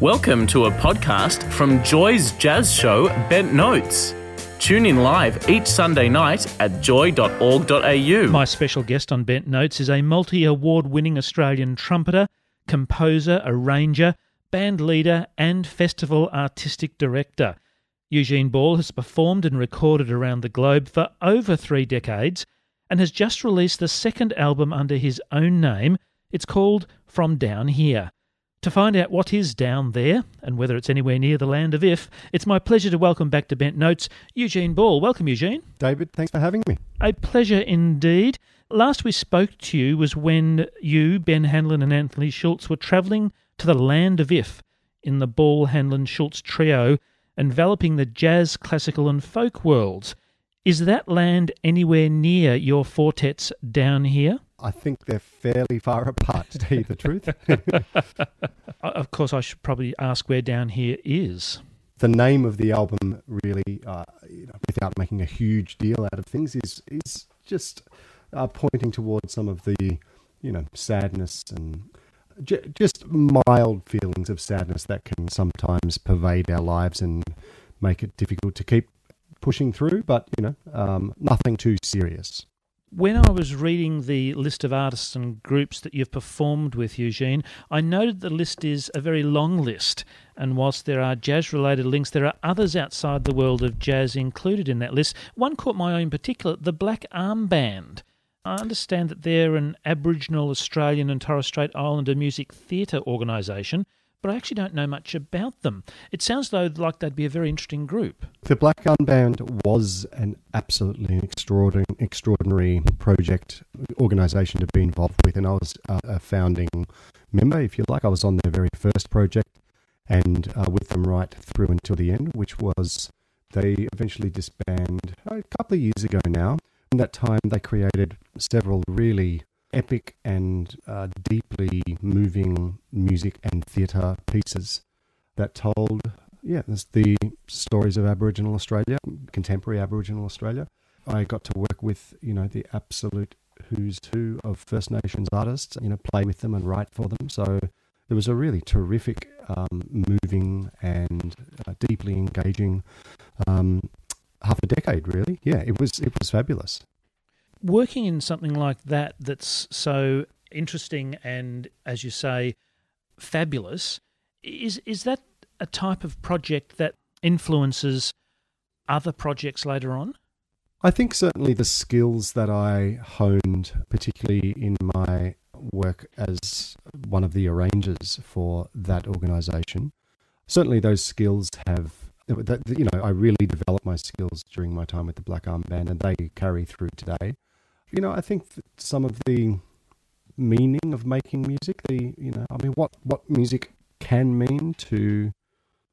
Welcome to a podcast from Joy's jazz show, Bent Notes. Tune in live each Sunday night at joy.org.au. My special guest on Bent Notes is a multi award winning Australian trumpeter, composer, arranger, band leader, and festival artistic director. Eugene Ball has performed and recorded around the globe for over three decades and has just released the second album under his own name. It's called From Down Here. To find out what is down there and whether it's anywhere near the land of if, it's my pleasure to welcome back to Bent Notes Eugene Ball. Welcome, Eugene. David, thanks for having me. A pleasure indeed. Last we spoke to you was when you, Ben Hanlon, and Anthony Schulz were travelling to the land of if in the Ball Hanlon Schulz trio, enveloping the jazz, classical, and folk worlds. Is that land anywhere near your fortets down here? I think they're fairly far apart, to tell you the truth. of course, I should probably ask where down here is. The name of the album, really, uh, you know, without making a huge deal out of things, is is just uh, pointing towards some of the, you know, sadness and j- just mild feelings of sadness that can sometimes pervade our lives and make it difficult to keep pushing through. But you know, um, nothing too serious. When I was reading the list of artists and groups that you've performed with, Eugene, I noted the list is a very long list. And whilst there are jazz related links, there are others outside the world of jazz included in that list. One caught my eye in particular the Black Arm Band. I understand that they're an Aboriginal Australian and Torres Strait Islander music theatre organisation but I actually don't know much about them. It sounds though like they'd be a very interesting group. The Black Arm Band was an absolutely extraordinary, extraordinary project organisation to be involved with, and I was uh, a founding member, if you like. I was on their very first project, and uh, with them right through until the end, which was they eventually disbanded a couple of years ago now. In that time, they created several really epic and uh, deeply moving music and theatre pieces that told, yeah, the stories of Aboriginal Australia, contemporary Aboriginal Australia. I got to work with, you know, the absolute who's who of First Nations artists, you know, play with them and write for them. So it was a really terrific, um, moving and uh, deeply engaging um, half a decade, really. Yeah, it was it was fabulous working in something like that that's so interesting and, as you say, fabulous, is is that a type of project that influences other projects later on? I think certainly the skills that I honed, particularly in my work as one of the arrangers for that organisation, certainly those skills have. You know, I really developed my skills during my time with the Black Arm Band, and they carry through today you know, I think some of the meaning of making music, the you know, I mean, what what music can mean to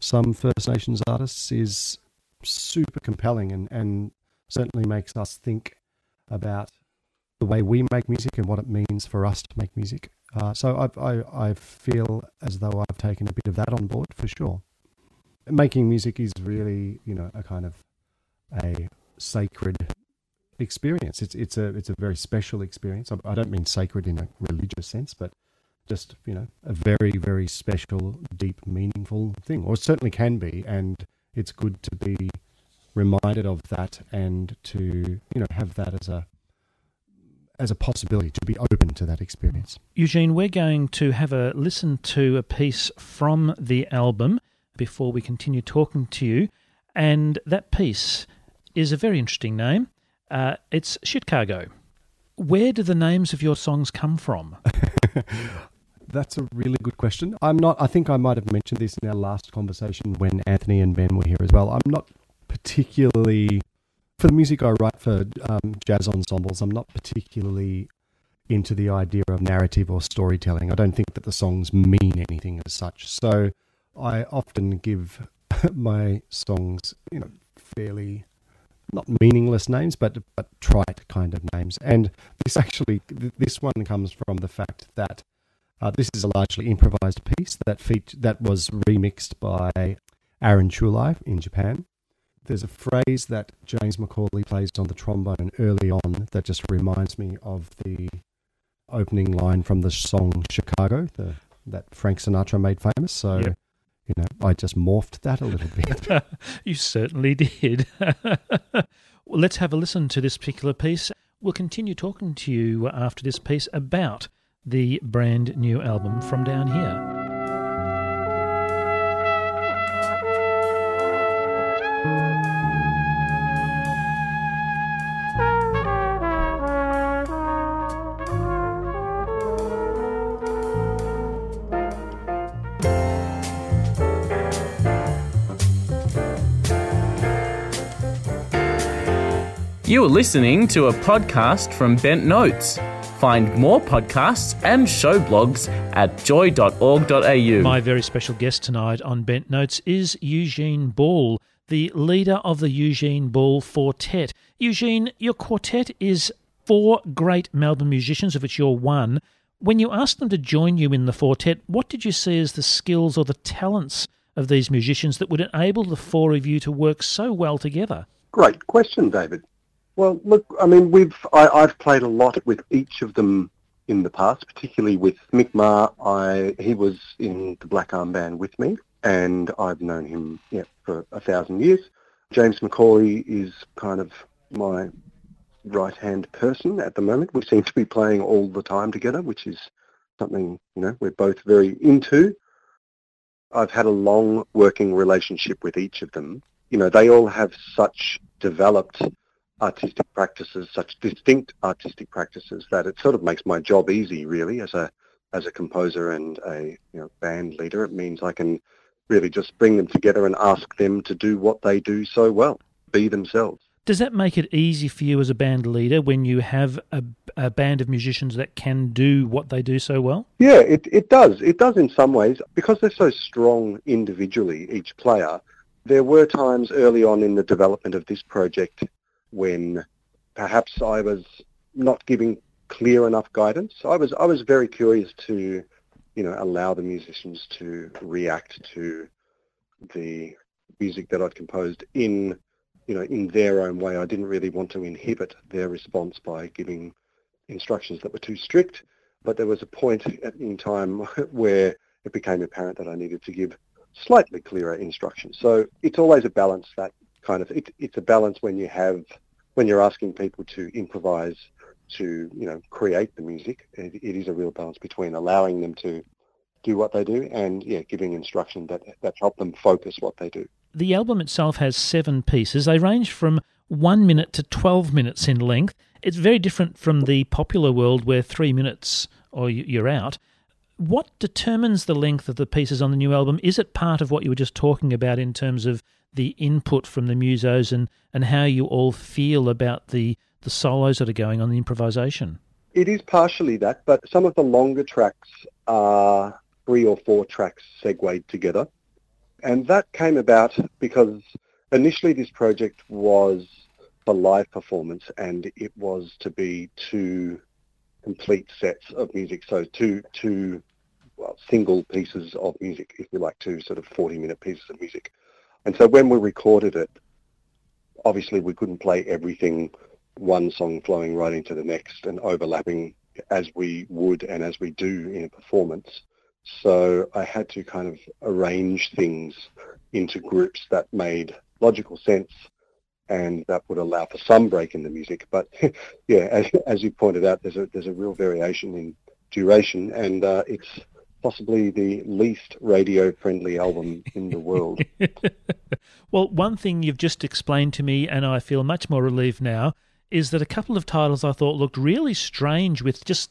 some First Nations artists is super compelling and and certainly makes us think about the way we make music and what it means for us to make music. Uh, so I, I I feel as though I've taken a bit of that on board for sure. Making music is really you know a kind of a sacred experience. It's it's a it's a very special experience. I, I don't mean sacred in a religious sense, but just you know a very very special, deep, meaningful thing, or certainly can be. And it's good to be reminded of that and to you know have that as a as a possibility to be open to that experience. Eugene, we're going to have a listen to a piece from the album before we continue talking to you, and that piece is a very interesting name. Uh, it's Chicago. Where do the names of your songs come from? That's a really good question. I'm not, I think I might have mentioned this in our last conversation when Anthony and Ben were here as well. I'm not particularly for the music I write for um, jazz ensembles, I'm not particularly into the idea of narrative or storytelling. I don't think that the songs mean anything as such. So I often give my songs, you know, fairly not meaningless names, but but trite kind of names. And this actually, this one comes from the fact that uh, this is a largely improvised piece that feat- that was remixed by Aaron Choulai in Japan. There's a phrase that James Macaulay plays on the trombone early on that just reminds me of the opening line from the song Chicago, the, that Frank Sinatra made famous. So, yep. You know, I just morphed that a little bit. you certainly did. well, let's have a listen to this particular piece. We'll continue talking to you after this piece about the brand new album from down here. Listening to a podcast from Bent Notes. Find more podcasts and show blogs at joy.org.au. My very special guest tonight on Bent Notes is Eugene Ball, the leader of the Eugene Ball Quartet. Eugene, your quartet is four great Melbourne musicians, of which you're one. When you asked them to join you in the quartet, what did you see as the skills or the talents of these musicians that would enable the four of you to work so well together? Great question, David. Well, look, I mean, we've I, have played a lot with each of them in the past, particularly with Mick Meagher. I he was in the Black Arm Band with me, and I've known him yeah, for a thousand years. James Macaulay is kind of my right-hand person at the moment. We seem to be playing all the time together, which is something you know we're both very into. I've had a long working relationship with each of them. You know, they all have such developed artistic practices, such distinct artistic practices, that it sort of makes my job easy, really, as a as a composer and a you know, band leader. It means I can really just bring them together and ask them to do what they do so well, be themselves. Does that make it easy for you as a band leader when you have a, a band of musicians that can do what they do so well? Yeah, it, it does. It does in some ways. Because they're so strong individually, each player, there were times early on in the development of this project when perhaps I was not giving clear enough guidance. I was I was very curious to, you know, allow the musicians to react to the music that I'd composed in, you know, in their own way. I didn't really want to inhibit their response by giving instructions that were too strict. But there was a point in time where it became apparent that I needed to give slightly clearer instructions. So it's always a balance that kind of it, it's a balance when you have when you're asking people to improvise to you know create the music it, it is a real balance between allowing them to do what they do and yeah giving instruction that that help them focus what they do. The album itself has seven pieces. They range from 1 minute to 12 minutes in length. It's very different from the popular world where 3 minutes or you're out. What determines the length of the pieces on the new album? Is it part of what you were just talking about in terms of the input from the musos and, and how you all feel about the, the solos that are going on, the improvisation? It is partially that, but some of the longer tracks are three or four tracks segued together. And that came about because initially this project was for live performance and it was to be two complete sets of music. So two, two well, single pieces of music, if you like, two sort of 40 minute pieces of music. And so when we recorded it, obviously we couldn't play everything one song flowing right into the next and overlapping as we would and as we do in a performance. So I had to kind of arrange things into groups that made logical sense and that would allow for some break in the music. But yeah, as, as you pointed out, there's a there's a real variation in duration, and uh, it's possibly the least radio-friendly album in the world. well, one thing you've just explained to me, and I feel much more relieved now, is that a couple of titles I thought looked really strange with just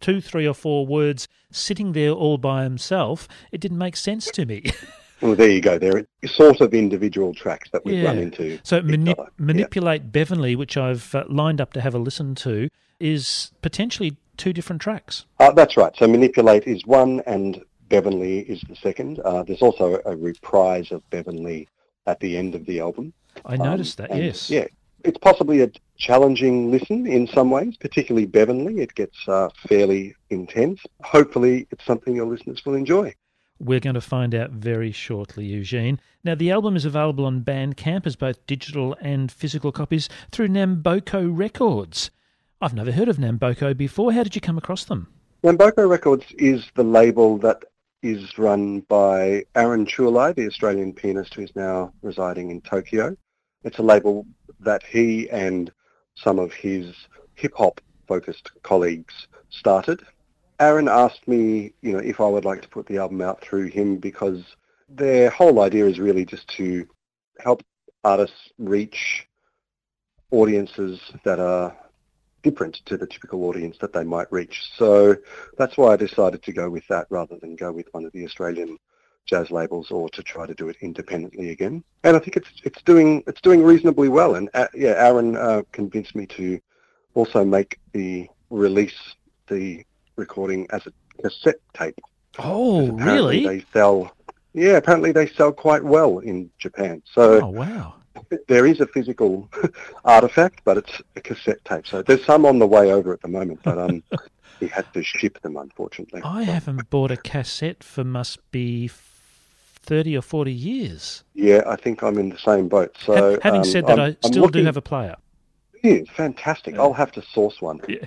two, three, or four words sitting there all by himself. It didn't make sense to me. Well, there you go. They're sort of individual tracks that we Yeah. run into. So mani- other. Yeah. manipulate Bevanley, which I've uh, lined up to have a listen to, is potentially two different tracks. Uh, that's right. So Manipulate is one and Bevanley is the second. Uh, there's also a reprise of Bevanley at the end of the album. I Um, noticed that. and, Yes. Yeah. It's possibly a challenging listen in some ways, particularly Bevanley. It gets uh, fairly intense. Hopefully it's something your listeners will enjoy. We're going to find out very shortly, Eugene. Now, the album is available on Bandcamp as both digital and physical copies through Namboko Records. I've never heard of Namboko before. How did you come across them? Namboko Records is the label that is run by Aaron Choulai, the Australian pianist who is now residing in Tokyo. It's a label that he and some of his hip-hop focused colleagues started. Aaron asked me, you know, if I would like to put the album out through him because their whole idea is really just to help artists reach audiences that are different to the typical audience that they might reach. So that's why I decided to go with that rather than go with one of the Australian jazz labels or to try to do it independently again. And I think it's it's doing it's doing reasonably well. And uh, yeah, Aaron uh, convinced me to also make the release the recording as a cassette tape. Oh, really? They sell. Yeah, apparently they sell quite well in Japan. So Oh, wow. There is a physical artifact, but it's a cassette tape. So there's some on the way over at the moment, but um, he had to ship them, unfortunately. I haven't bought a cassette for must be 30 or 40 years. Yeah, I think I'm in the same boat. Ha- So having um, said that, I'm- I still do have a player. Yeah, fantastic. I'll have to source one. Yeah.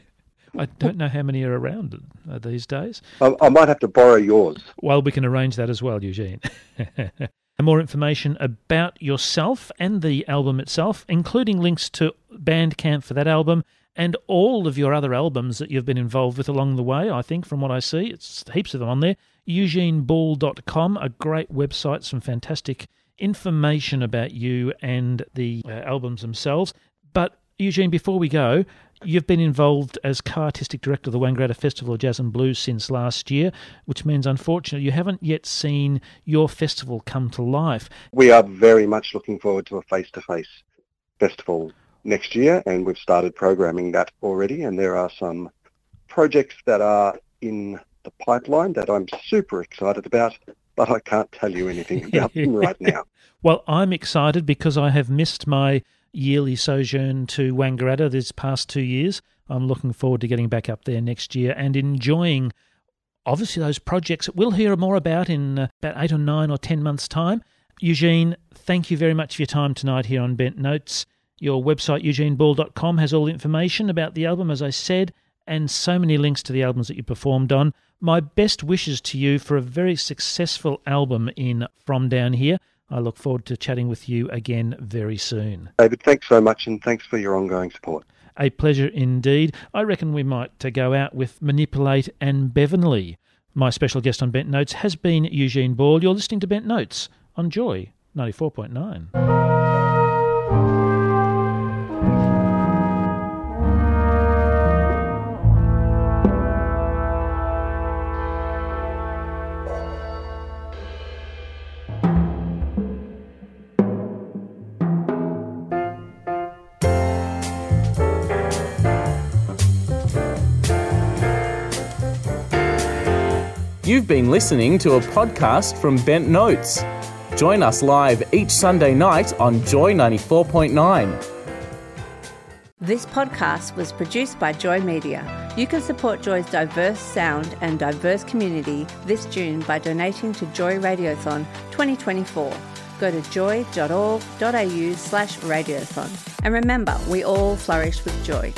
I don't know how many are around uh, these days. I, I might have to borrow yours. Well, we can arrange that as well, Eugene. More information about yourself and the album itself, including links to Bandcamp for that album and all of your other albums that you've been involved with along the way, I think, from what I see. It's heaps of them on there. EugeneBall.com, a great website, some fantastic information about you and the uh, albums themselves. But, Eugene, before we go, You've been involved as co-artistic director of the Wangaratta Festival of Jazz and Blues since last year, which means, unfortunately, you haven't yet seen your festival come to life. We are very much looking forward to a face-to-face festival next year, and we've started programming that already. And there are some projects that are in the pipeline that I'm super excited about, but I can't tell you anything about them right now. Well, I'm excited because I have missed my yearly sojourn to Wangaratta this past two years. I'm looking forward to getting back up there next year and enjoying, obviously, those projects that we'll hear more about in about eight or nine or ten months' time. Eugene, thank you very much for your time tonight here on Bent Notes. Your website, eugeneball.com, has all the information about the album, as I said, and so many links to the albums that you performed on. My best wishes to you for a very successful album in From Down Here. I look forward to chatting with you again very soon. David, thanks so much, and thanks for your ongoing support. A pleasure indeed. I reckon we might uh, go out with Manipulate and Bevanley. My special guest on Bent Notes has been Eugene Ball. You're listening to Bent Notes on Joy 94.9. You've been listening to a podcast from Bent Notes. Join us live each Sunday night on Joy 94.9. This podcast was produced by Joy Media. You can support Joy's diverse sound and diverse community this June by donating to Joy Radiothon 2024. Go to joy.org.au slash radiothon. And remember, we all flourish with joy.